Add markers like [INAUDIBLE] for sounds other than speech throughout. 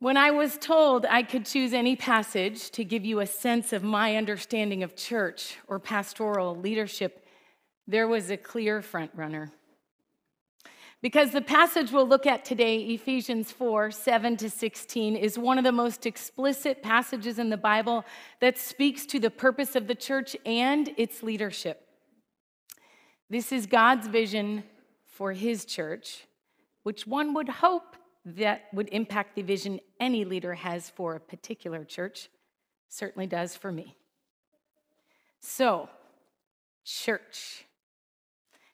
When I was told I could choose any passage to give you a sense of my understanding of church or pastoral leadership, there was a clear front runner. Because the passage we'll look at today, Ephesians 4 7 to 16, is one of the most explicit passages in the Bible that speaks to the purpose of the church and its leadership. This is God's vision for his church, which one would hope that would impact the vision any leader has for a particular church. Certainly does for me. So, church.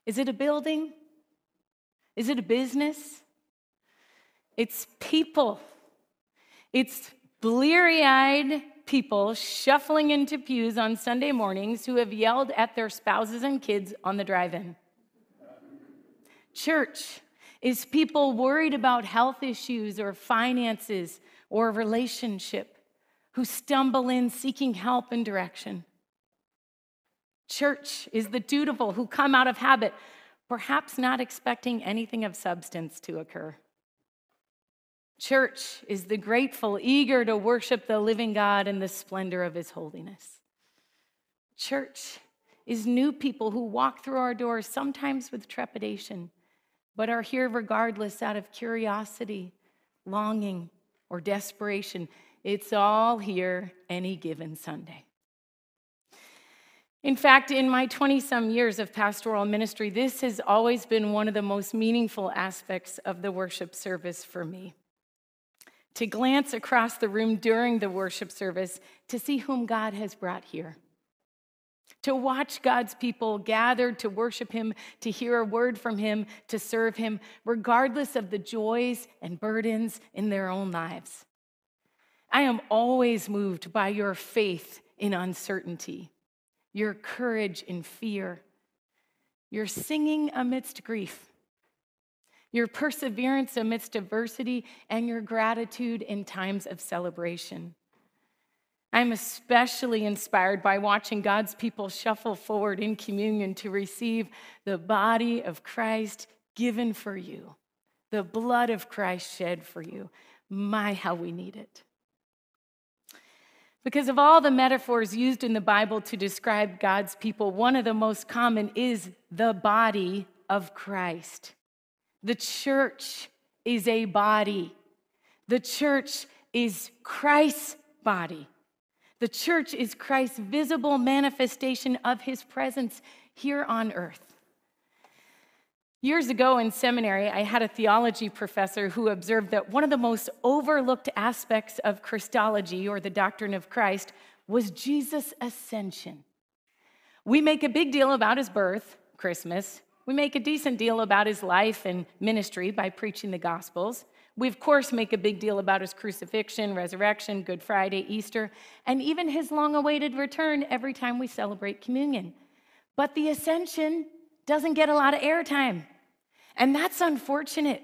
Is it a building? Is it a business? It's people. It's bleary eyed people shuffling into pews on Sunday mornings who have yelled at their spouses and kids on the drive in. Church is people worried about health issues or finances or relationship who stumble in seeking help and direction. Church is the dutiful who come out of habit, perhaps not expecting anything of substance to occur. Church is the grateful, eager to worship the living God in the splendor of his holiness. Church is new people who walk through our doors, sometimes with trepidation, but are here regardless out of curiosity, longing, or desperation. It's all here any given Sunday. In fact, in my 20 some years of pastoral ministry, this has always been one of the most meaningful aspects of the worship service for me. To glance across the room during the worship service to see whom God has brought here to watch God's people gathered to worship Him, to hear a word from Him, to serve Him, regardless of the joys and burdens in their own lives. I am always moved by your faith in uncertainty, your courage in fear, your singing amidst grief, your perseverance amidst adversity, and your gratitude in times of celebration. I'm especially inspired by watching God's people shuffle forward in communion to receive the body of Christ given for you, the blood of Christ shed for you. My, how we need it. Because of all the metaphors used in the Bible to describe God's people, one of the most common is the body of Christ. The church is a body, the church is Christ's body. The church is Christ's visible manifestation of his presence here on earth. Years ago in seminary, I had a theology professor who observed that one of the most overlooked aspects of Christology, or the doctrine of Christ, was Jesus' ascension. We make a big deal about his birth, Christmas. We make a decent deal about his life and ministry by preaching the Gospels. We, of course, make a big deal about his crucifixion, resurrection, Good Friday, Easter, and even his long awaited return every time we celebrate communion. But the ascension doesn't get a lot of airtime. And that's unfortunate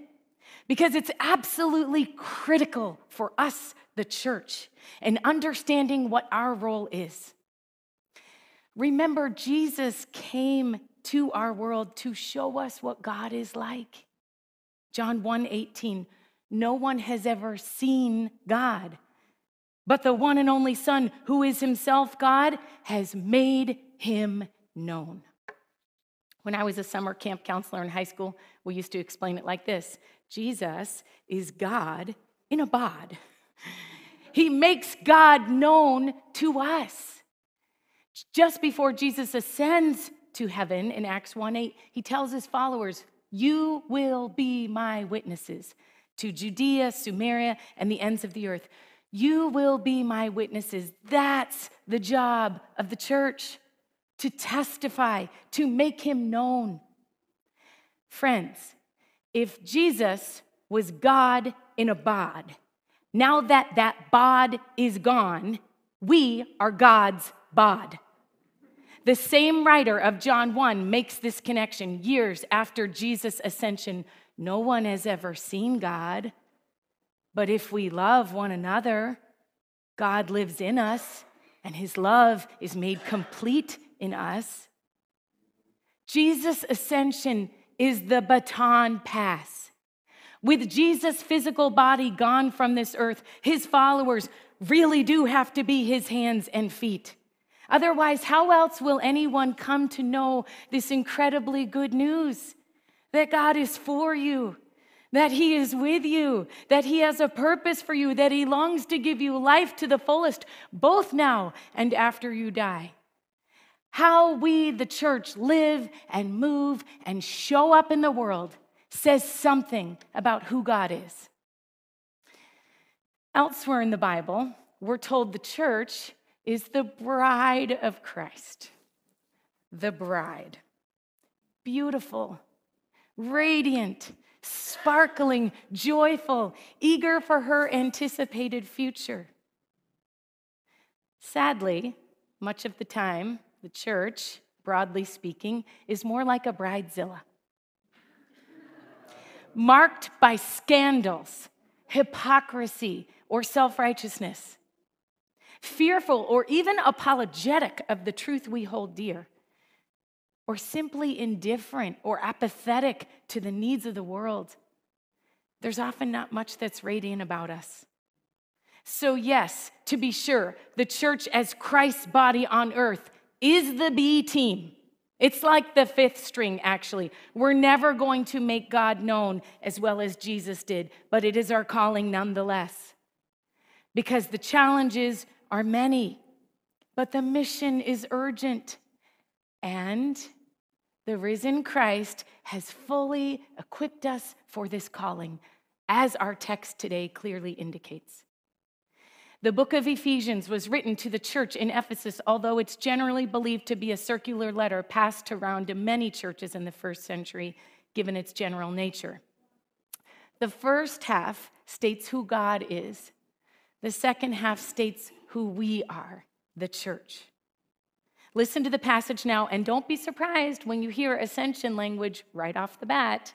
because it's absolutely critical for us, the church, in understanding what our role is. Remember, Jesus came to our world to show us what God is like. John 1 18, no one has ever seen God, but the one and only Son, who is himself God, has made him known. When I was a summer camp counselor in high school, we used to explain it like this Jesus is God in a bod. He makes God known to us. Just before Jesus ascends to heaven in Acts 1 8, he tells his followers, You will be my witnesses to Judea, Samaria, and the ends of the earth. You will be my witnesses. That's the job of the church to testify, to make him known. Friends, if Jesus was God in a bod, now that that bod is gone, we are God's bod. The same writer of John 1 makes this connection years after Jesus' ascension no one has ever seen God, but if we love one another, God lives in us and his love is made complete in us. Jesus' ascension is the baton pass. With Jesus' physical body gone from this earth, his followers really do have to be his hands and feet. Otherwise, how else will anyone come to know this incredibly good news that God is for you, that He is with you, that He has a purpose for you, that He longs to give you life to the fullest, both now and after you die? How we, the church, live and move and show up in the world says something about who God is. Elsewhere in the Bible, we're told the church is the bride of Christ. The bride. Beautiful, radiant, sparkling, joyful, eager for her anticipated future. Sadly, much of the time, the church, broadly speaking, is more like a bridezilla, marked by scandals, hypocrisy, or self righteousness, fearful or even apologetic of the truth we hold dear, or simply indifferent or apathetic to the needs of the world. There's often not much that's radiant about us. So, yes, to be sure, the church as Christ's body on earth is the B team. It's like the fifth string, actually. We're never going to make God known as well as Jesus did, but it is our calling nonetheless. Because the challenges are many, but the mission is urgent. And the risen Christ has fully equipped us for this calling, as our text today clearly indicates. The book of Ephesians was written to the church in Ephesus, although it's generally believed to be a circular letter passed around to many churches in the first century, given its general nature. The first half states who God is, the second half states who we are, the church. Listen to the passage now, and don't be surprised when you hear ascension language right off the bat.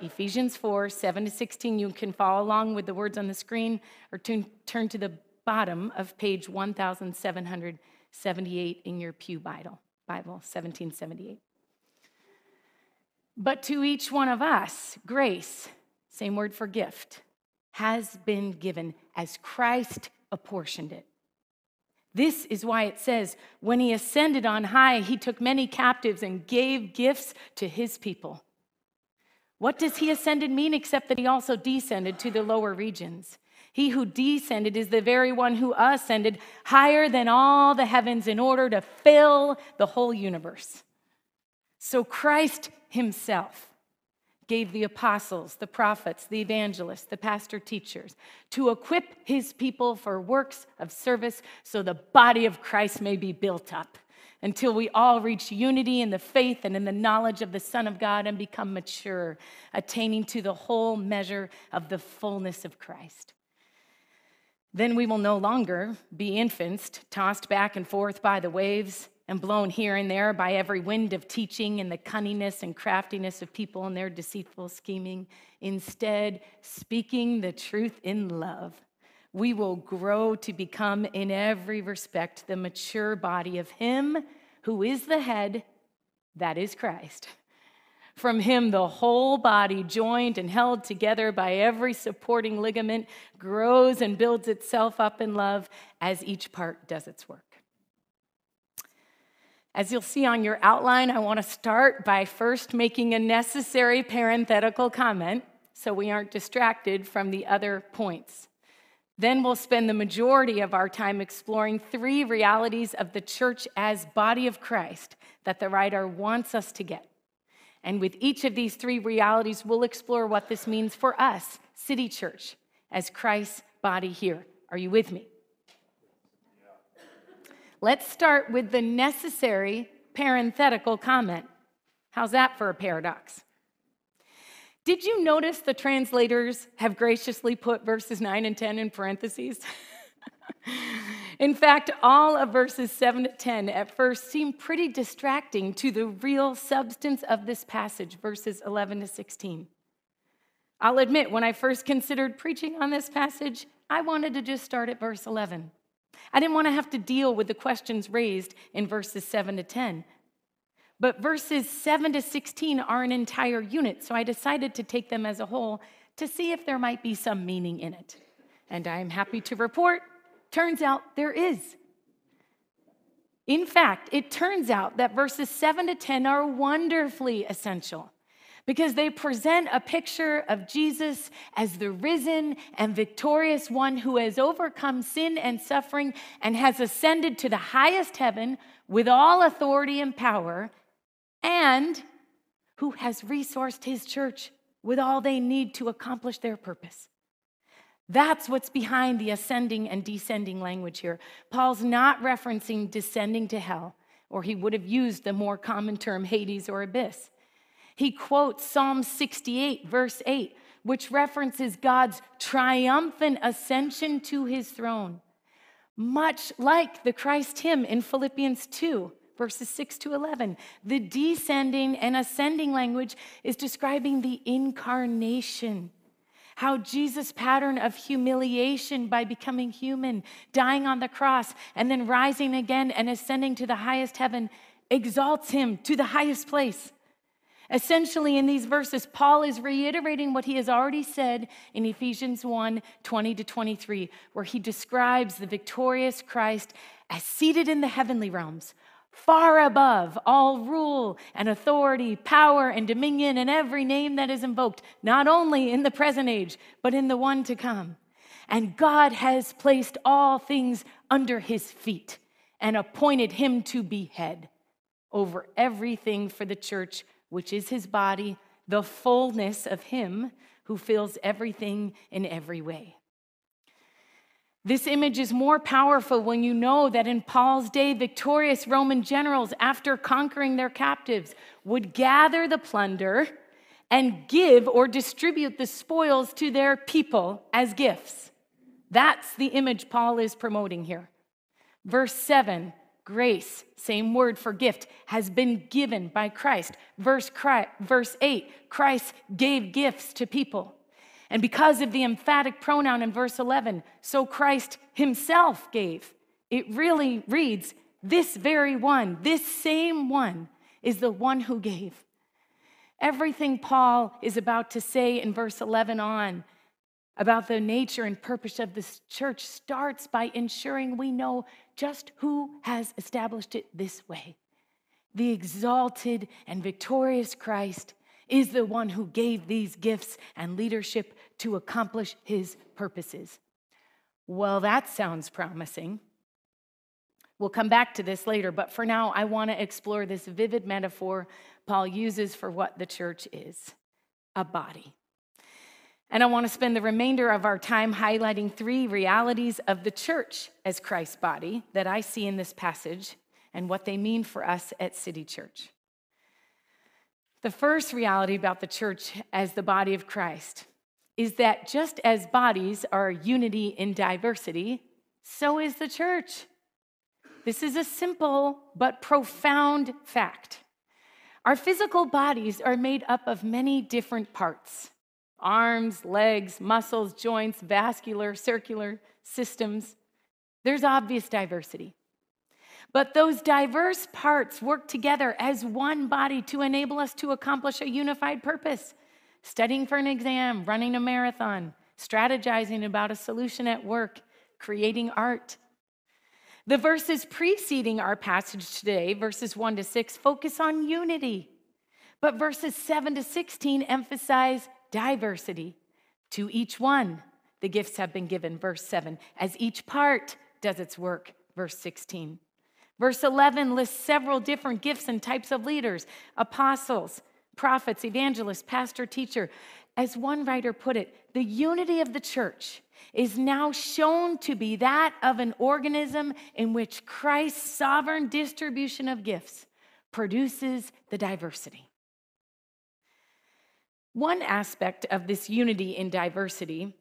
Ephesians 4 7 to 16. You can follow along with the words on the screen or turn, turn to the bottom of page 1778 in your Pew Bible, Bible 1778. But to each one of us, grace, same word for gift, has been given as Christ apportioned it. This is why it says, when he ascended on high, he took many captives and gave gifts to his people. What does he ascended mean except that he also descended to the lower regions? He who descended is the very one who ascended higher than all the heavens in order to fill the whole universe. So Christ himself gave the apostles, the prophets, the evangelists, the pastor teachers to equip his people for works of service so the body of Christ may be built up until we all reach unity in the faith and in the knowledge of the Son of God and become mature, attaining to the whole measure of the fullness of Christ. Then we will no longer be infants, tossed back and forth by the waves and blown here and there by every wind of teaching and the cunningness and craftiness of people and their deceitful scheming. Instead, speaking the truth in love, we will grow to become, in every respect, the mature body of Him who is the head, that is Christ. From him, the whole body, joined and held together by every supporting ligament, grows and builds itself up in love as each part does its work. As you'll see on your outline, I want to start by first making a necessary parenthetical comment so we aren't distracted from the other points. Then we'll spend the majority of our time exploring three realities of the church as body of Christ that the writer wants us to get. And with each of these three realities, we'll explore what this means for us, City Church, as Christ's body here. Are you with me? Let's start with the necessary parenthetical comment. How's that for a paradox? Did you notice the translators have graciously put verses 9 and 10 in parentheses? [LAUGHS] in fact, all of verses 7 to 10 at first seem pretty distracting to the real substance of this passage, verses 11 to 16. I'll admit, when I first considered preaching on this passage, I wanted to just start at verse 11. I didn't want to have to deal with the questions raised in verses 7 to 10. But verses 7 to 16 are an entire unit, so I decided to take them as a whole to see if there might be some meaning in it. And I am happy to report, turns out there is. In fact, it turns out that verses 7 to 10 are wonderfully essential because they present a picture of Jesus as the risen and victorious one who has overcome sin and suffering and has ascended to the highest heaven with all authority and power, and who has resourced his church with all they need to accomplish their purpose. That's what's behind the ascending and descending language here. Paul's not referencing descending to hell, or he would have used the more common term Hades or abyss. He quotes Psalm 68, verse 8, which references God's triumphant ascension to his throne, much like the Christ hymn in Philippians 2, verses 6 to 11. The descending and ascending language is describing the incarnation how Jesus' pattern of humiliation by becoming human, dying on the cross, and then rising again and ascending to the highest heaven exalts him to the highest place. Essentially, in these verses, Paul is reiterating what he has already said in Ephesians 1 20 to 23, where he describes the victorious Christ as seated in the heavenly realms, far above all rule and authority, power and dominion, and every name that is invoked, not only in the present age, but in the one to come. And God has placed all things under his feet and appointed him to be head over everything for the church, which is his body, the fullness of him who fills everything in every way. This image is more powerful when you know that in Paul's day, victorious Roman generals, after conquering their captives, would gather the plunder and give or distribute the spoils to their people as gifts. That's the image Paul is promoting here. Verse 7 grace, same word for gift, has been given by Christ. Verse, verse 8 Christ gave gifts to people. And because of the emphatic pronoun in verse 11, so Christ himself gave. It really reads, This very one, this same one, is the one who gave. Everything Paul is about to say in verse 11 on about the nature and purpose of this church starts by ensuring we know just who has established it this way. The exalted and victorious Christ is the one who gave these gifts and leadership to accomplish his purposes. Well, that sounds promising. We'll come back to this later, but for now, I want to explore this vivid metaphor Paul uses for what the church is a body. And I want to spend the remainder of our time highlighting three realities of the church as Christ's body that I see in this passage and what they mean for us at City Church. The first reality about the church as the body of Christ is that just as bodies are unity in diversity, so is the church. This is a simple but profound fact. Our physical bodies are made up of many different parts arms, legs, muscles, joints, vascular, circular systems. There's obvious diversity. But those diverse parts work together as one body to enable us to accomplish a unified purpose studying for an exam, running a marathon, strategizing about a solution at work, creating art. The verses preceding our passage today, verses 1 to 6, focus on unity. But verses 7 to 16 emphasize diversity. To each one, the gifts have been given, verse 7, as each part does its work, verse 16. Verse 11 lists several different gifts and types of leaders apostles, prophets, evangelists, pastor, teacher. As one writer put it, the unity of the church is now shown to be that of an organism in which Christ's sovereign distribution of gifts produces the diversity. One aspect of this unity in diversity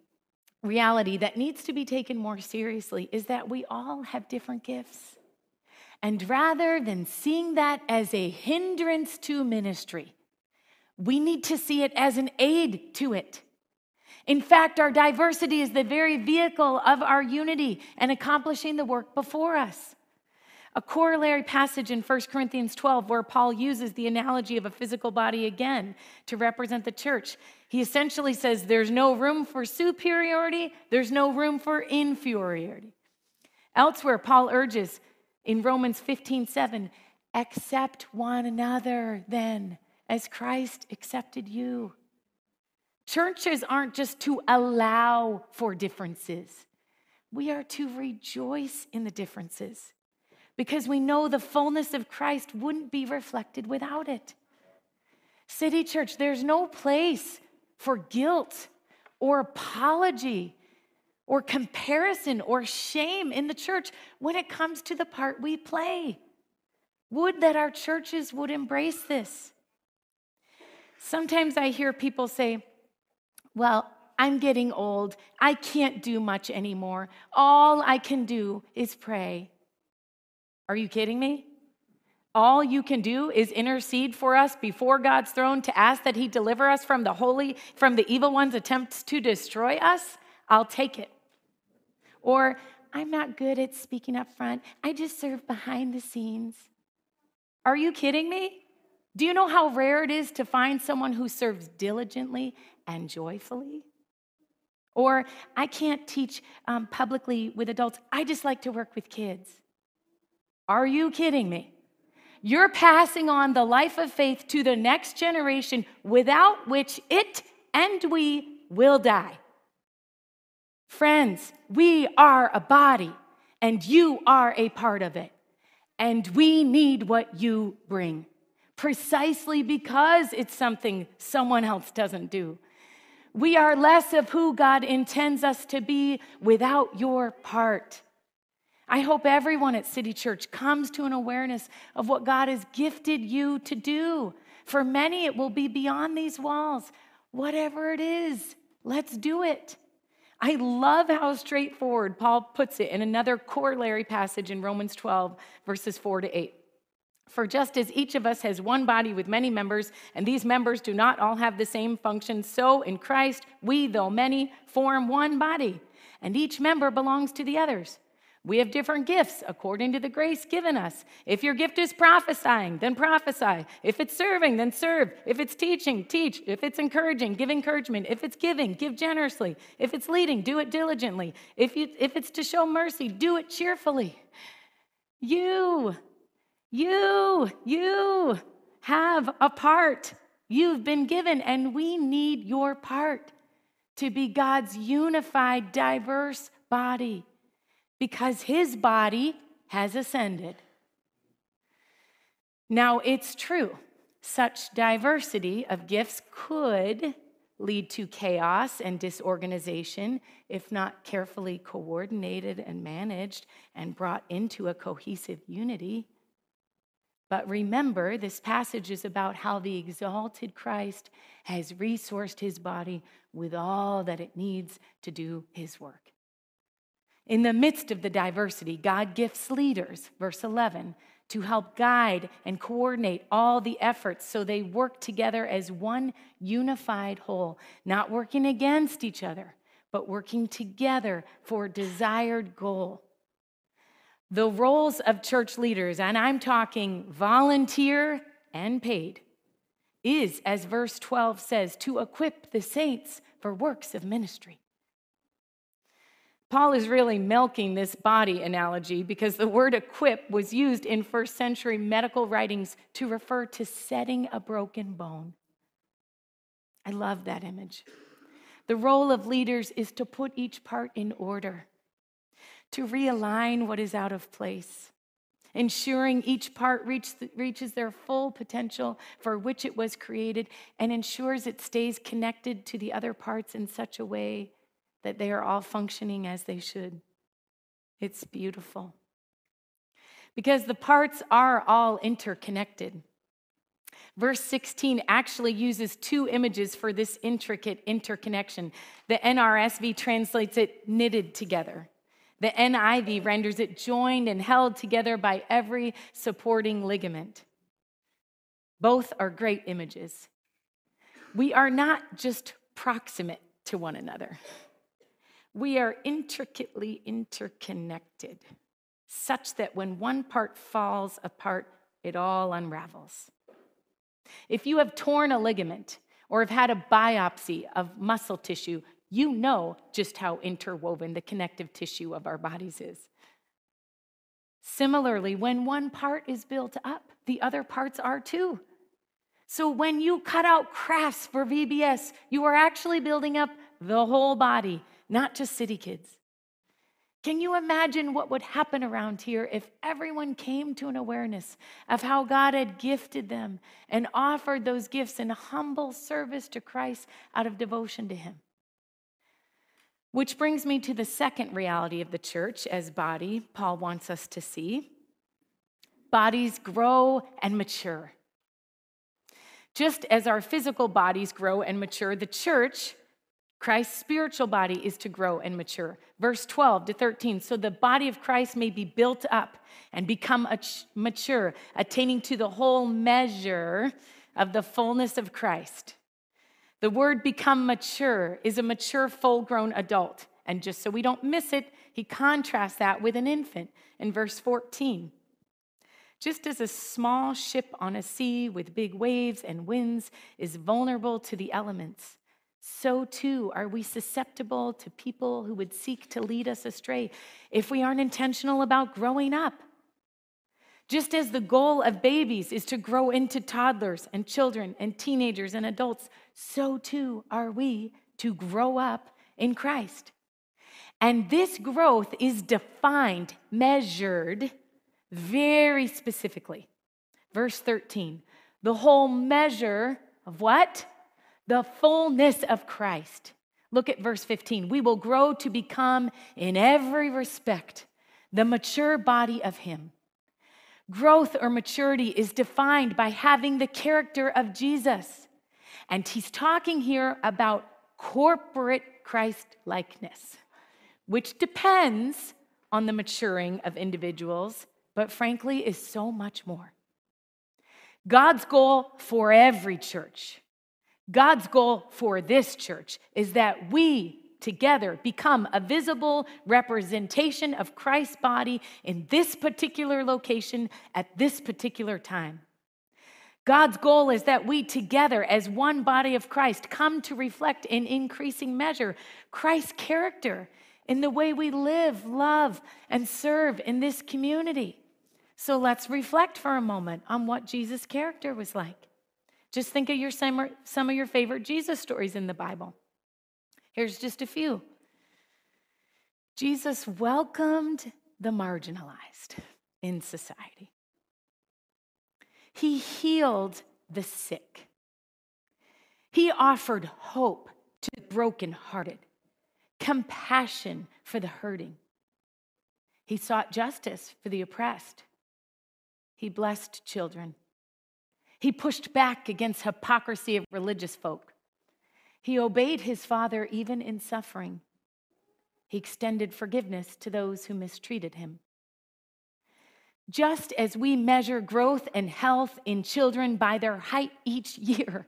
reality that needs to be taken more seriously is that we all have different gifts. And rather than seeing that as a hindrance to ministry, we need to see it as an aid to it. In fact, our diversity is the very vehicle of our unity and accomplishing the work before us. A corollary passage in 1 Corinthians 12, where Paul uses the analogy of a physical body again to represent the church, He essentially says there's no room for superiority, there's no room for inferiority. Elsewhere, Paul urges in Romans 15 7, accept one another then as Christ accepted you. Churches aren't just to allow for differences, we are to rejoice in the differences because we know the fullness of Christ wouldn't be reflected without it. City Church, there's no place for guilt or apology or comparison or shame in the church when it comes to the part we play. Would that our churches would embrace this. Sometimes I hear people say, Well, I'm getting old. I can't do much anymore. All I can do is pray. Are you kidding me? All you can do is intercede for us before God's throne to ask that He deliver us from the holy, from the evil one's attempts to destroy us. I'll take it. Or, I'm not good at speaking up front. I just serve behind the scenes. Are you kidding me? Do you know how rare it is to find someone who serves diligently and joyfully? Or, I can't teach um, publicly with adults. I just like to work with kids. Are you kidding me? You're passing on the life of faith to the next generation without which it and we will die. Friends, we are a body and you are a part of it. And we need what you bring precisely because it's something someone else doesn't do. We are less of who God intends us to be without your part. I hope everyone at City Church comes to an awareness of what God has gifted you to do. For many, it will be beyond these walls. Whatever it is, let's do it. I love how straightforward Paul puts it in another corollary passage in Romans 12, verses 4 to 8. For just as each of us has one body with many members, and these members do not all have the same function, so in Christ, we, though many, form one body, and each member belongs to the others. We have different gifts according to the grace given us. If your gift is prophesying, then prophesy. If it's serving, then serve. If it's teaching, teach. If it's encouraging, give encouragement. If it's giving, give generously. If it's leading, do it diligently. If, you, if it's to show mercy, do it cheerfully. You, you, you have a part. You've been given, and we need your part to be God's unified, diverse body because his body has ascended. Now, it's true, such diversity of gifts could lead to chaos and disorganization if not carefully coordinated and managed and brought into a cohesive unity. But remember, this passage is about how the exalted Christ has resourced his body with all that it needs to do his work. In the midst of the diversity, God gifts leaders, verse 11, to help guide and coordinate all the efforts so they work together as one unified whole, not working against each other, but working together for a desired goal. The roles of church leaders, and I'm talking volunteer and paid, is, as verse 12 says, to equip the saints for works of ministry. Paul is really milking this body analogy because the word equip was used in first century medical writings to refer to setting a broken bone. I love that image. The role of leaders is to put each part in order, to realign what is out of place, ensuring each part reach, reaches their full potential for which it was created, and ensures it stays connected to the other parts in such a way that they are all functioning as they should. It's beautiful. Because the parts are all interconnected. Verse 16 actually uses two images for this intricate interconnection. The NRSV translates it knitted together. The NIV renders it joined and held together by every supporting ligament. Both are great images. We are not just proximate to one another. We are intricately interconnected, such that when one part falls apart, it all unravels. If you have torn a ligament or have had a biopsy of muscle tissue, you know just how interwoven the connective tissue of our bodies is. Similarly, when one part is built up, the other parts are too. So when you cut out crafts for VBS, you are actually building up the whole body, not just city kids. Can you imagine what would happen around here if everyone came to an awareness of how God had gifted them and offered those gifts in humble service to Christ out of devotion to Him? Which brings me to the second reality of the church as body, Paul wants us to see. Bodies grow and mature. Just as our physical bodies grow and mature, the church, Christ's spiritual body, is to grow and mature. Verse 12 to 13 so the body of Christ may be built up and become mature, attaining to the whole measure of the fullness of Christ. The word become mature is a mature, full grown adult. And just so we don't miss it, he contrasts that with an infant in verse 14. Just as a small ship on a sea with big waves and winds is vulnerable to the elements, so too are we susceptible to people who would seek to lead us astray if we aren't intentional about growing up. Just as the goal of babies is to grow into toddlers and children and teenagers and adults, so too are we to grow up in Christ. And this growth is defined, measured very specifically. Verse 13, the whole measure of what? The fullness of Christ. Look at verse 15. We will grow to become, in every respect, the mature body of Him Growth or maturity is defined by having the character of Jesus. And he's talking here about corporate Christ likeness, which depends on the maturing of individuals, but frankly is so much more. God's goal for every church, God's goal for this church is that we together become a visible representation of Christ's body in this particular location at this particular time. God's goal is that we together, as one body of Christ, come to reflect in increasing measure Christ's character in the way we live, love, and serve in this community. So let's reflect for a moment on what Jesus' character was like. Just think of your, some of your favorite Jesus stories in the Bible. Here's just a few. Jesus welcomed the marginalized in society. He healed the sick. He offered hope to the brokenhearted, compassion for the hurting. He sought justice for the oppressed. He blessed children. He pushed back against hypocrisy of religious folk. He obeyed his father even in suffering. He extended forgiveness to those who mistreated him. Just as we measure growth and health in children by their height each year,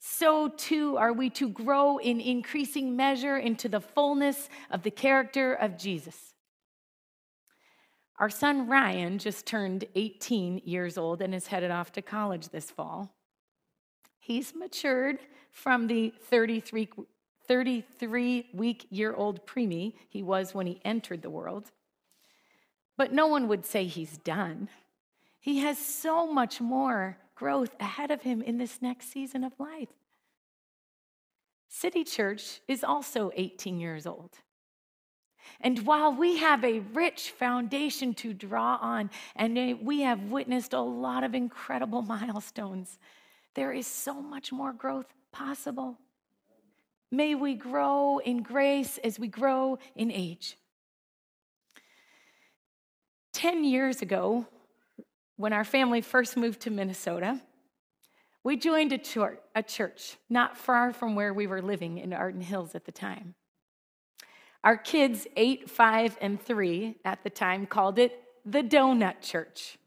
so too are we to grow in increasing measure into the fullness of the character of Jesus. Our son Ryan just turned 18 years old and is headed off to college this fall. He's matured from the 33, 33 week year old preemie he was when he entered the world. But no one would say he's done. He has so much more growth ahead of him in this next season of life. City Church is also 18 years old. And while we have a rich foundation to draw on, and we have witnessed a lot of incredible [LAUGHS] milestones, there is so much more growth possible. May we grow in grace as we grow in age. 10 years ago, when our family first moved to Minnesota, we joined a church, a church not far from where we were living in Arden Hills at the time. Our kids, eight, five, and three at the time, called it the Donut Church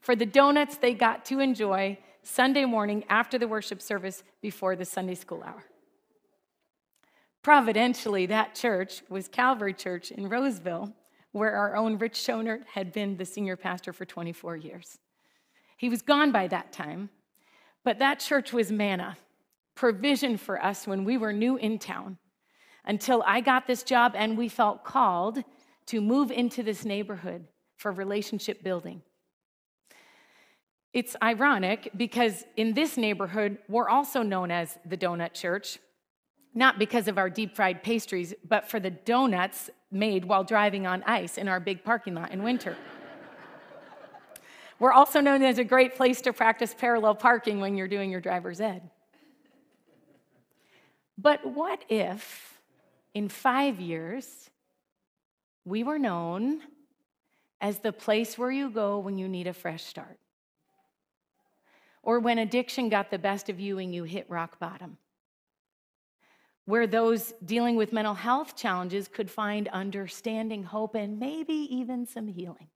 for the donuts they got to enjoy Sunday morning after the worship service before the Sunday school hour. Providentially, that church was Calvary Church in Roseville, where our own Rich Schonert had been the senior pastor for 24 years. He was gone by that time, but that church was manna. provision for us when we were new in town until I got this job and we felt called to move into this neighborhood for relationship building. It's ironic because in this neighborhood, we're also known as the Donut Church, not because of our deep fried pastries, but for the donuts made while driving on ice in our big parking lot in winter. we're also known as a great place to practice parallel parking when you're doing your driver's ed. But what if in five years we were known as the place where you go when you need a fresh start? Or when addiction got the best of you and you hit rock bottom? Where those dealing with mental health challenges could find understanding, hope, and maybe even some healing.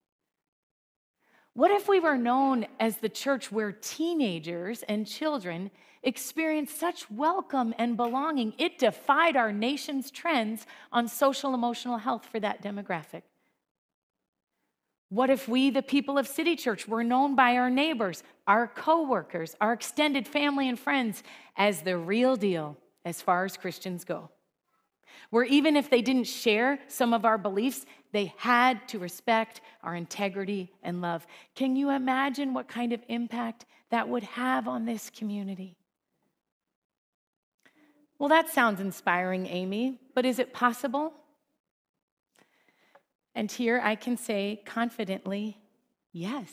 What if we were known as the church where teenagers and children experienced such welcome and belonging, it defied our nation's trends on social emotional health for that demographic? What if we, the people of City Church, were known by our neighbors, our coworkers, our extended family and friends as the real deal as far as Christians go? Where even if they didn't share some of our beliefs, they had to respect our integrity and love. Can you imagine what kind of impact that would have on this community? Well, that sounds inspiring, Amy, but is it possible? And here I can say confidently, yes,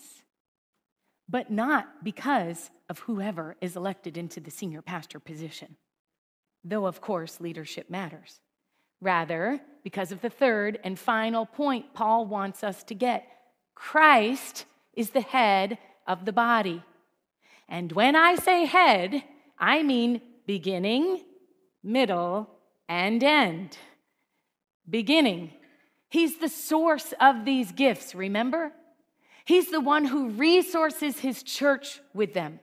but not because of whoever is elected into the senior pastor position, though, of course, leadership matters. Rather, because of the third and final point Paul wants us to get Christ is the head of the body. And when I say head, I mean beginning, middle, and end. Beginning He's the source of these gifts, remember? He's the one who resources his church with them.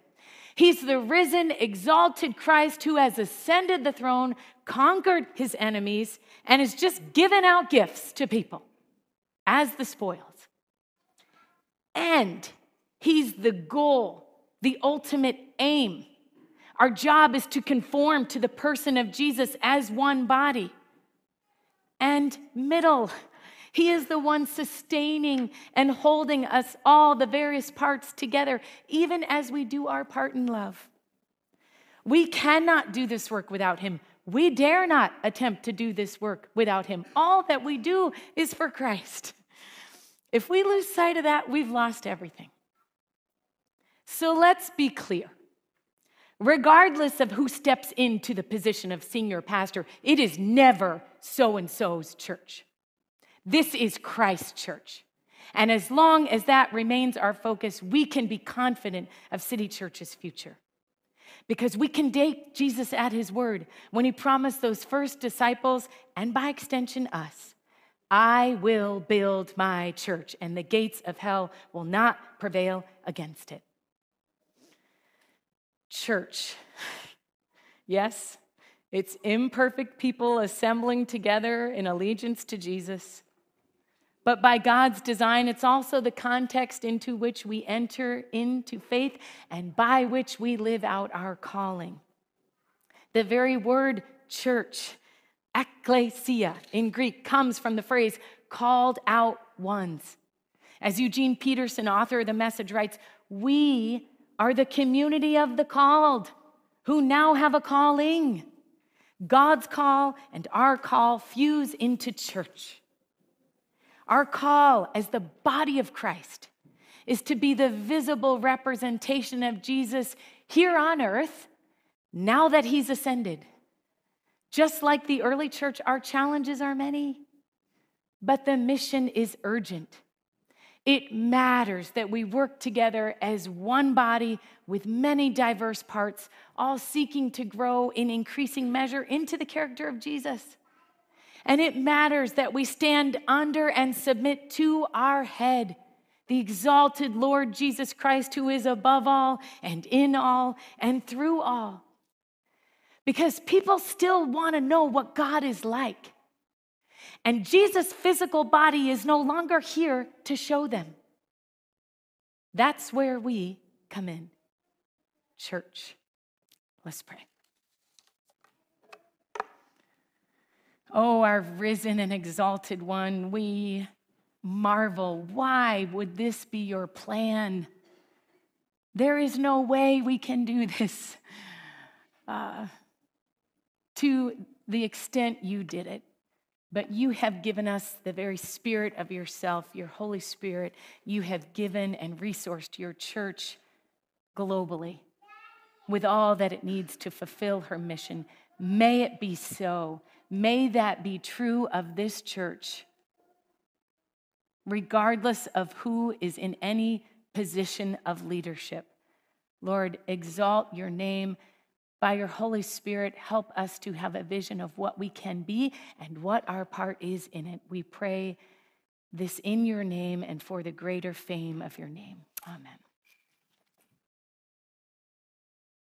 He's the risen, exalted Christ who has ascended the throne, conquered his enemies, and has just given out gifts to people as the spoils. And he's the goal, the ultimate aim. Our job is to conform to the person of Jesus as one body. And middle, he is the one sustaining and holding us all, the various parts together, even as we do our part in love. We cannot do this work without Him. We dare not attempt to do this work without Him. All that we do is for Christ. If we lose sight of that, we've lost everything. So let's be clear. Regardless of who steps into the position of senior pastor, it is never so and so's church. This is Christ's church. And as long as that remains our focus, we can be confident of City Church's future. Because we can date Jesus at his word when he promised those first disciples, and by extension, us, I will build my church, and the gates of hell will not prevail against it. Church. Yes, it's imperfect people assembling together in allegiance to Jesus. But by God's design, it's also the context into which we enter into faith and by which we live out our calling. The very word church, ekklesia in Greek, comes from the phrase called out ones. As Eugene Peterson, author of the message, writes, we are the community of the called who now have a calling. God's call and our call fuse into church. Our call as the body of Christ is to be the visible representation of Jesus here on earth now that he's ascended. Just like the early church, our challenges are many, but the mission is urgent. It matters that we work together as one body with many diverse parts, all seeking to grow in increasing measure into the character of Jesus. And it matters that we stand under and submit to our head, the exalted Lord Jesus Christ, who is above all and in all and through all. Because people still want to know what God is like. And Jesus' physical body is no longer here to show them. That's where we come in. Church. Let's pray. Oh, our risen and exalted one, we marvel. Why would this be your plan? There is no way we can do this uh, to the extent you did it. But you have given us the very spirit of yourself, your Holy Spirit. You have given and resourced your church globally with all that it needs to fulfill her mission. May it be so. May that be true of this church, regardless of who is in any position of leadership. Lord, exalt your name. By your Holy Spirit, help us to have a vision of what we can be and what our part is in it. We pray this in your name and for the greater fame of your name. Amen.